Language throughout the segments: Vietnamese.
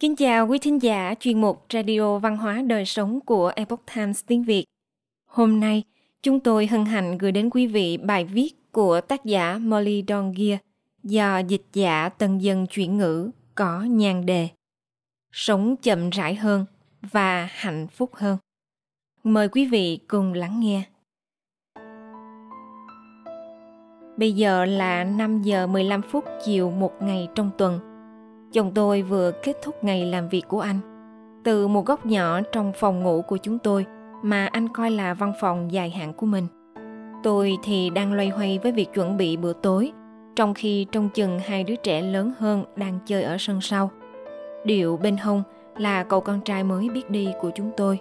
Kính chào quý thính giả chuyên mục Radio Văn hóa Đời Sống của Epoch Times tiếng Việt. Hôm nay, chúng tôi hân hạnh gửi đến quý vị bài viết của tác giả Molly Dongier do dịch giả tân dân chuyển ngữ có nhan đề Sống chậm rãi hơn và hạnh phúc hơn. Mời quý vị cùng lắng nghe. Bây giờ là 5 giờ 15 phút chiều một ngày trong tuần. Chồng tôi vừa kết thúc ngày làm việc của anh. Từ một góc nhỏ trong phòng ngủ của chúng tôi mà anh coi là văn phòng dài hạn của mình. Tôi thì đang loay hoay với việc chuẩn bị bữa tối, trong khi trông chừng hai đứa trẻ lớn hơn đang chơi ở sân sau. Điệu bên hông là cậu con trai mới biết đi của chúng tôi.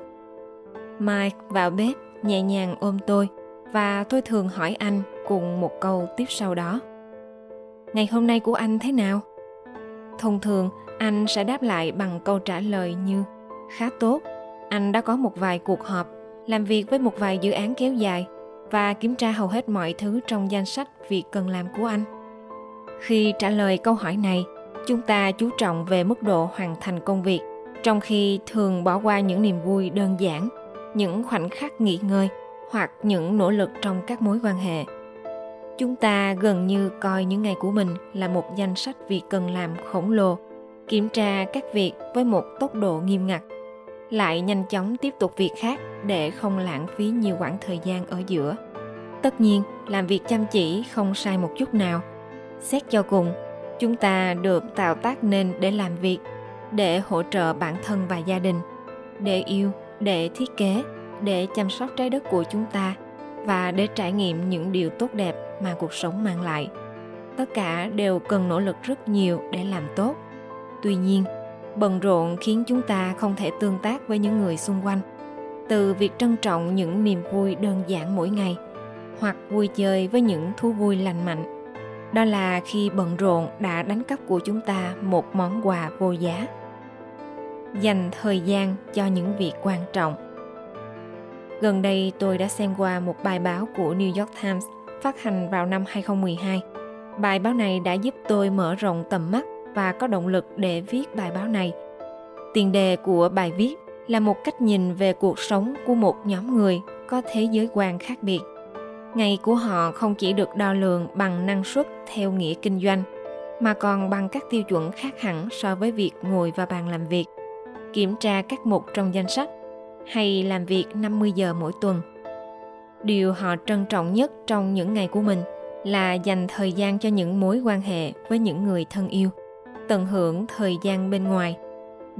Mike vào bếp nhẹ nhàng ôm tôi và tôi thường hỏi anh cùng một câu tiếp sau đó. Ngày hôm nay của anh thế nào? Thông thường, anh sẽ đáp lại bằng câu trả lời như khá tốt. Anh đã có một vài cuộc họp, làm việc với một vài dự án kéo dài và kiểm tra hầu hết mọi thứ trong danh sách việc cần làm của anh. Khi trả lời câu hỏi này, chúng ta chú trọng về mức độ hoàn thành công việc, trong khi thường bỏ qua những niềm vui đơn giản, những khoảnh khắc nghỉ ngơi hoặc những nỗ lực trong các mối quan hệ chúng ta gần như coi những ngày của mình là một danh sách việc cần làm khổng lồ, kiểm tra các việc với một tốc độ nghiêm ngặt. Lại nhanh chóng tiếp tục việc khác để không lãng phí nhiều khoảng thời gian ở giữa. Tất nhiên, làm việc chăm chỉ không sai một chút nào. Xét cho cùng, chúng ta được tạo tác nên để làm việc, để hỗ trợ bản thân và gia đình, để yêu, để thiết kế, để chăm sóc trái đất của chúng ta và để trải nghiệm những điều tốt đẹp mà cuộc sống mang lại. Tất cả đều cần nỗ lực rất nhiều để làm tốt. Tuy nhiên, bận rộn khiến chúng ta không thể tương tác với những người xung quanh. Từ việc trân trọng những niềm vui đơn giản mỗi ngày, hoặc vui chơi với những thú vui lành mạnh, đó là khi bận rộn đã đánh cắp của chúng ta một món quà vô giá. Dành thời gian cho những việc quan trọng. Gần đây tôi đã xem qua một bài báo của New York Times phát hành vào năm 2012. Bài báo này đã giúp tôi mở rộng tầm mắt và có động lực để viết bài báo này. Tiền đề của bài viết là một cách nhìn về cuộc sống của một nhóm người có thế giới quan khác biệt. Ngày của họ không chỉ được đo lường bằng năng suất theo nghĩa kinh doanh, mà còn bằng các tiêu chuẩn khác hẳn so với việc ngồi vào bàn làm việc, kiểm tra các mục trong danh sách hay làm việc 50 giờ mỗi tuần. Điều họ trân trọng nhất trong những ngày của mình là dành thời gian cho những mối quan hệ với những người thân yêu, tận hưởng thời gian bên ngoài,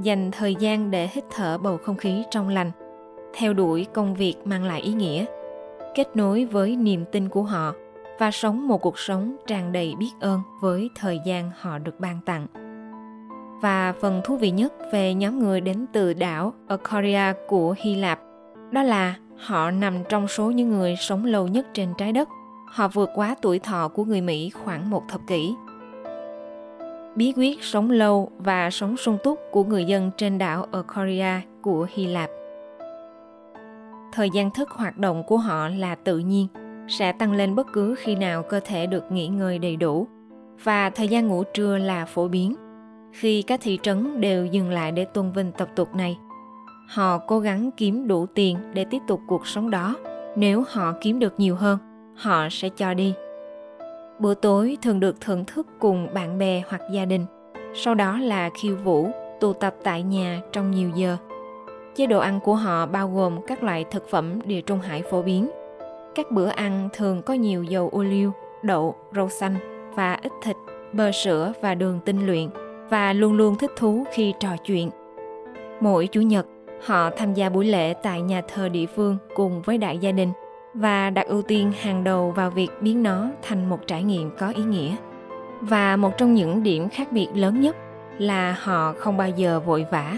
dành thời gian để hít thở bầu không khí trong lành, theo đuổi công việc mang lại ý nghĩa, kết nối với niềm tin của họ và sống một cuộc sống tràn đầy biết ơn với thời gian họ được ban tặng. Và phần thú vị nhất về nhóm người đến từ đảo Arcaria của Hy Lạp đó là họ nằm trong số những người sống lâu nhất trên trái đất. Họ vượt quá tuổi thọ của người Mỹ khoảng một thập kỷ. Bí quyết sống lâu và sống sung túc của người dân trên đảo Korea của Hy Lạp. Thời gian thức hoạt động của họ là tự nhiên, sẽ tăng lên bất cứ khi nào cơ thể được nghỉ ngơi đầy đủ và thời gian ngủ trưa là phổ biến khi các thị trấn đều dừng lại để tôn vinh tập tục này họ cố gắng kiếm đủ tiền để tiếp tục cuộc sống đó. Nếu họ kiếm được nhiều hơn họ sẽ cho đi. Bữa tối thường được thưởng thức cùng bạn bè hoặc gia đình. Sau đó là khiêu vũ tụ tập tại nhà trong nhiều giờ. Chế độ ăn của họ bao gồm các loại thực phẩm địa trung hải phổ biến. Các bữa ăn thường có nhiều dầu ô liu đậu rau xanh và ít thịt bơ sữa và đường tinh luyện và luôn luôn thích thú khi trò chuyện. Mỗi chủ nhật, họ tham gia buổi lễ tại nhà thờ địa phương cùng với đại gia đình và đặt ưu tiên hàng đầu vào việc biến nó thành một trải nghiệm có ý nghĩa. Và một trong những điểm khác biệt lớn nhất là họ không bao giờ vội vã.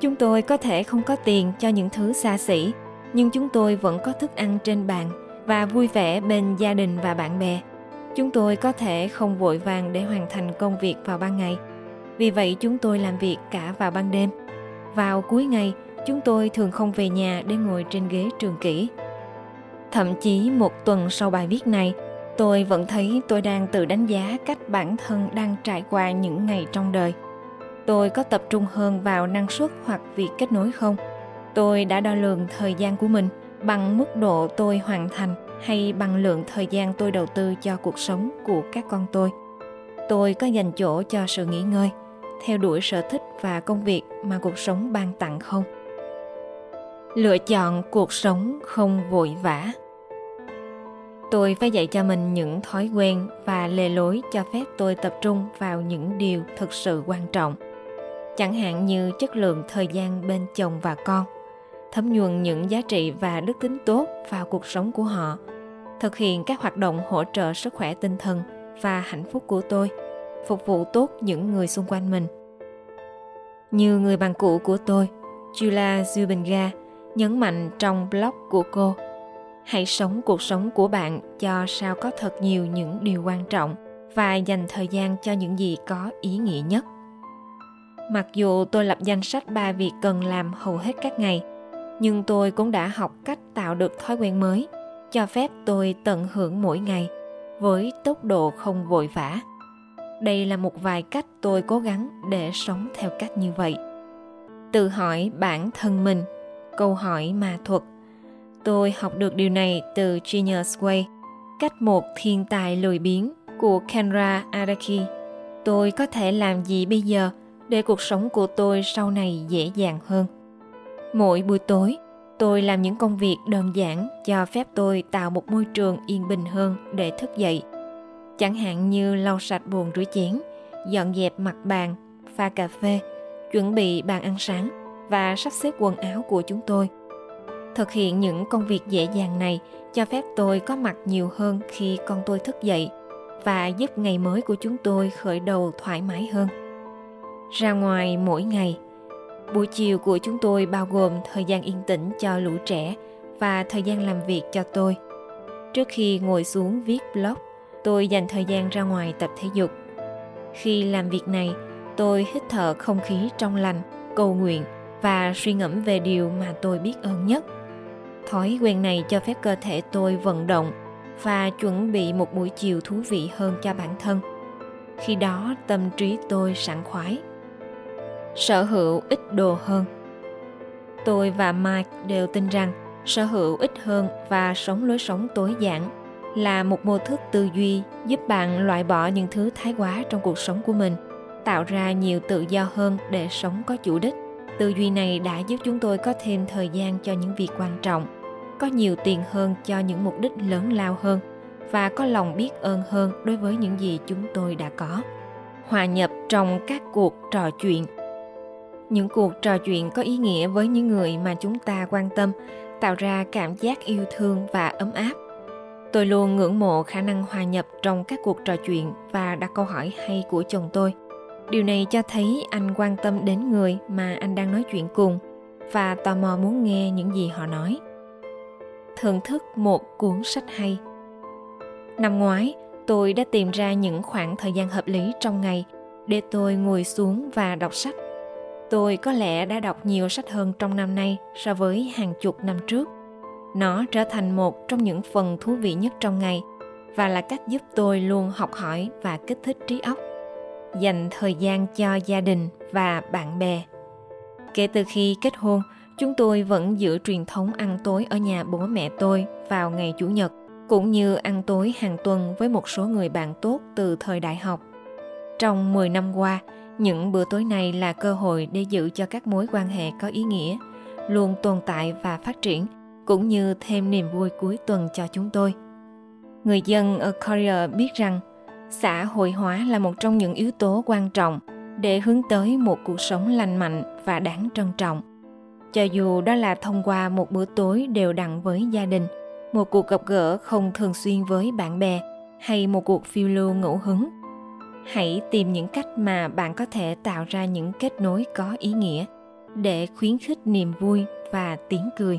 Chúng tôi có thể không có tiền cho những thứ xa xỉ, nhưng chúng tôi vẫn có thức ăn trên bàn và vui vẻ bên gia đình và bạn bè chúng tôi có thể không vội vàng để hoàn thành công việc vào ban ngày vì vậy chúng tôi làm việc cả vào ban đêm vào cuối ngày, chúng tôi thường không về nhà để ngồi trên ghế trường kỷ. Thậm chí một tuần sau bài viết này, tôi vẫn thấy tôi đang tự đánh giá cách bản thân đang trải qua những ngày trong đời. Tôi có tập trung hơn vào năng suất hoặc việc kết nối không? Tôi đã đo lường thời gian của mình bằng mức độ tôi hoàn thành hay bằng lượng thời gian tôi đầu tư cho cuộc sống của các con tôi? Tôi có dành chỗ cho sự nghỉ ngơi, theo đuổi sở thích và công việc mà cuộc sống ban tặng không? Lựa chọn cuộc sống không vội vã. Tôi phải dạy cho mình những thói quen và lề lối cho phép tôi tập trung vào những điều thực sự quan trọng. Chẳng hạn như chất lượng thời gian bên chồng và con, thấm nhuần những giá trị và đức tính tốt vào cuộc sống của họ, thực hiện các hoạt động hỗ trợ sức khỏe tinh thần và hạnh phúc của tôi, phục vụ tốt những người xung quanh mình như người bạn cũ của tôi Julia Zubenga, nhấn mạnh trong blog của cô hãy sống cuộc sống của bạn cho sao có thật nhiều những điều quan trọng và dành thời gian cho những gì có ý nghĩa nhất. Mặc dù tôi lập danh sách ba việc cần làm hầu hết các ngày nhưng tôi cũng đã học cách tạo được thói quen mới cho phép tôi tận hưởng mỗi ngày với tốc độ không vội vã đây là một vài cách tôi cố gắng để sống theo cách như vậy. Tự hỏi bản thân mình, câu hỏi mà thuật. Tôi học được điều này từ genius way, cách một thiên tài lười biếng của kenra Araki. tôi có thể làm gì bây giờ để cuộc sống của tôi sau này dễ dàng hơn? Mỗi buổi tối, tôi làm những công việc đơn giản cho phép tôi tạo một môi trường yên bình hơn để thức dậy chẳng hạn như lau sạch bồn rửa chén, dọn dẹp mặt bàn, pha cà phê, chuẩn bị bàn ăn sáng và sắp xếp quần áo của chúng tôi. Thực hiện những công việc dễ dàng này cho phép tôi có mặt nhiều hơn khi con tôi thức dậy và giúp ngày mới của chúng tôi khởi đầu thoải mái hơn. Ra ngoài mỗi ngày, buổi chiều của chúng tôi bao gồm thời gian yên tĩnh cho lũ trẻ và thời gian làm việc cho tôi. Trước khi ngồi xuống viết blog tôi dành thời gian ra ngoài tập thể dục. Khi làm việc này, tôi hít thở không khí trong lành, cầu nguyện và suy ngẫm về điều mà tôi biết ơn nhất. Thói quen này cho phép cơ thể tôi vận động và chuẩn bị một buổi chiều thú vị hơn cho bản thân. Khi đó, tâm trí tôi sảng khoái, sở hữu ít đồ hơn. Tôi và mike đều tin rằng sở hữu ít hơn và sống lối sống tối giản là một mô thức tư duy giúp bạn loại bỏ những thứ thái quá trong cuộc sống của mình, tạo ra nhiều tự do hơn để sống có chủ đích. Tư duy này đã giúp chúng tôi có thêm thời gian cho những việc quan trọng, có nhiều tiền hơn cho những mục đích lớn lao hơn, và có lòng biết ơn hơn đối với những gì chúng tôi đã có. Hòa nhập trong các cuộc trò chuyện. Những cuộc trò chuyện có ý nghĩa với những người mà chúng ta quan tâm, tạo ra cảm giác yêu thương và ấm áp tôi luôn ngưỡng mộ khả năng hòa nhập trong các cuộc trò chuyện và đặt câu hỏi hay của chồng tôi. Điều này cho thấy anh quan tâm đến người mà anh đang nói chuyện cùng và tò mò muốn nghe những gì họ nói. Thưởng thức một cuốn sách hay. Năm ngoái, tôi đã tìm ra những khoảng thời gian hợp lý trong ngày để tôi ngồi xuống và đọc sách. Tôi có lẽ đã đọc nhiều sách hơn trong năm nay so với hàng chục năm trước nó trở thành một trong những phần thú vị nhất trong ngày và là cách giúp tôi luôn học hỏi và kích thích trí óc, dành thời gian cho gia đình và bạn bè. Kể từ khi kết hôn, chúng tôi vẫn giữ truyền thống ăn tối ở nhà bố mẹ tôi vào ngày chủ nhật, cũng như ăn tối hàng tuần với một số người bạn tốt từ thời đại học. Trong 10 năm qua, những bữa tối này là cơ hội để giữ cho các mối quan hệ có ý nghĩa, luôn tồn tại và phát triển cũng như thêm niềm vui cuối tuần cho chúng tôi. Người dân ở Korea biết rằng, xã hội hóa là một trong những yếu tố quan trọng để hướng tới một cuộc sống lành mạnh và đáng trân trọng. Cho dù đó là thông qua một bữa tối đều đặn với gia đình, một cuộc gặp gỡ không thường xuyên với bạn bè hay một cuộc phiêu lưu ngẫu hứng, hãy tìm những cách mà bạn có thể tạo ra những kết nối có ý nghĩa để khuyến khích niềm vui và tiếng cười.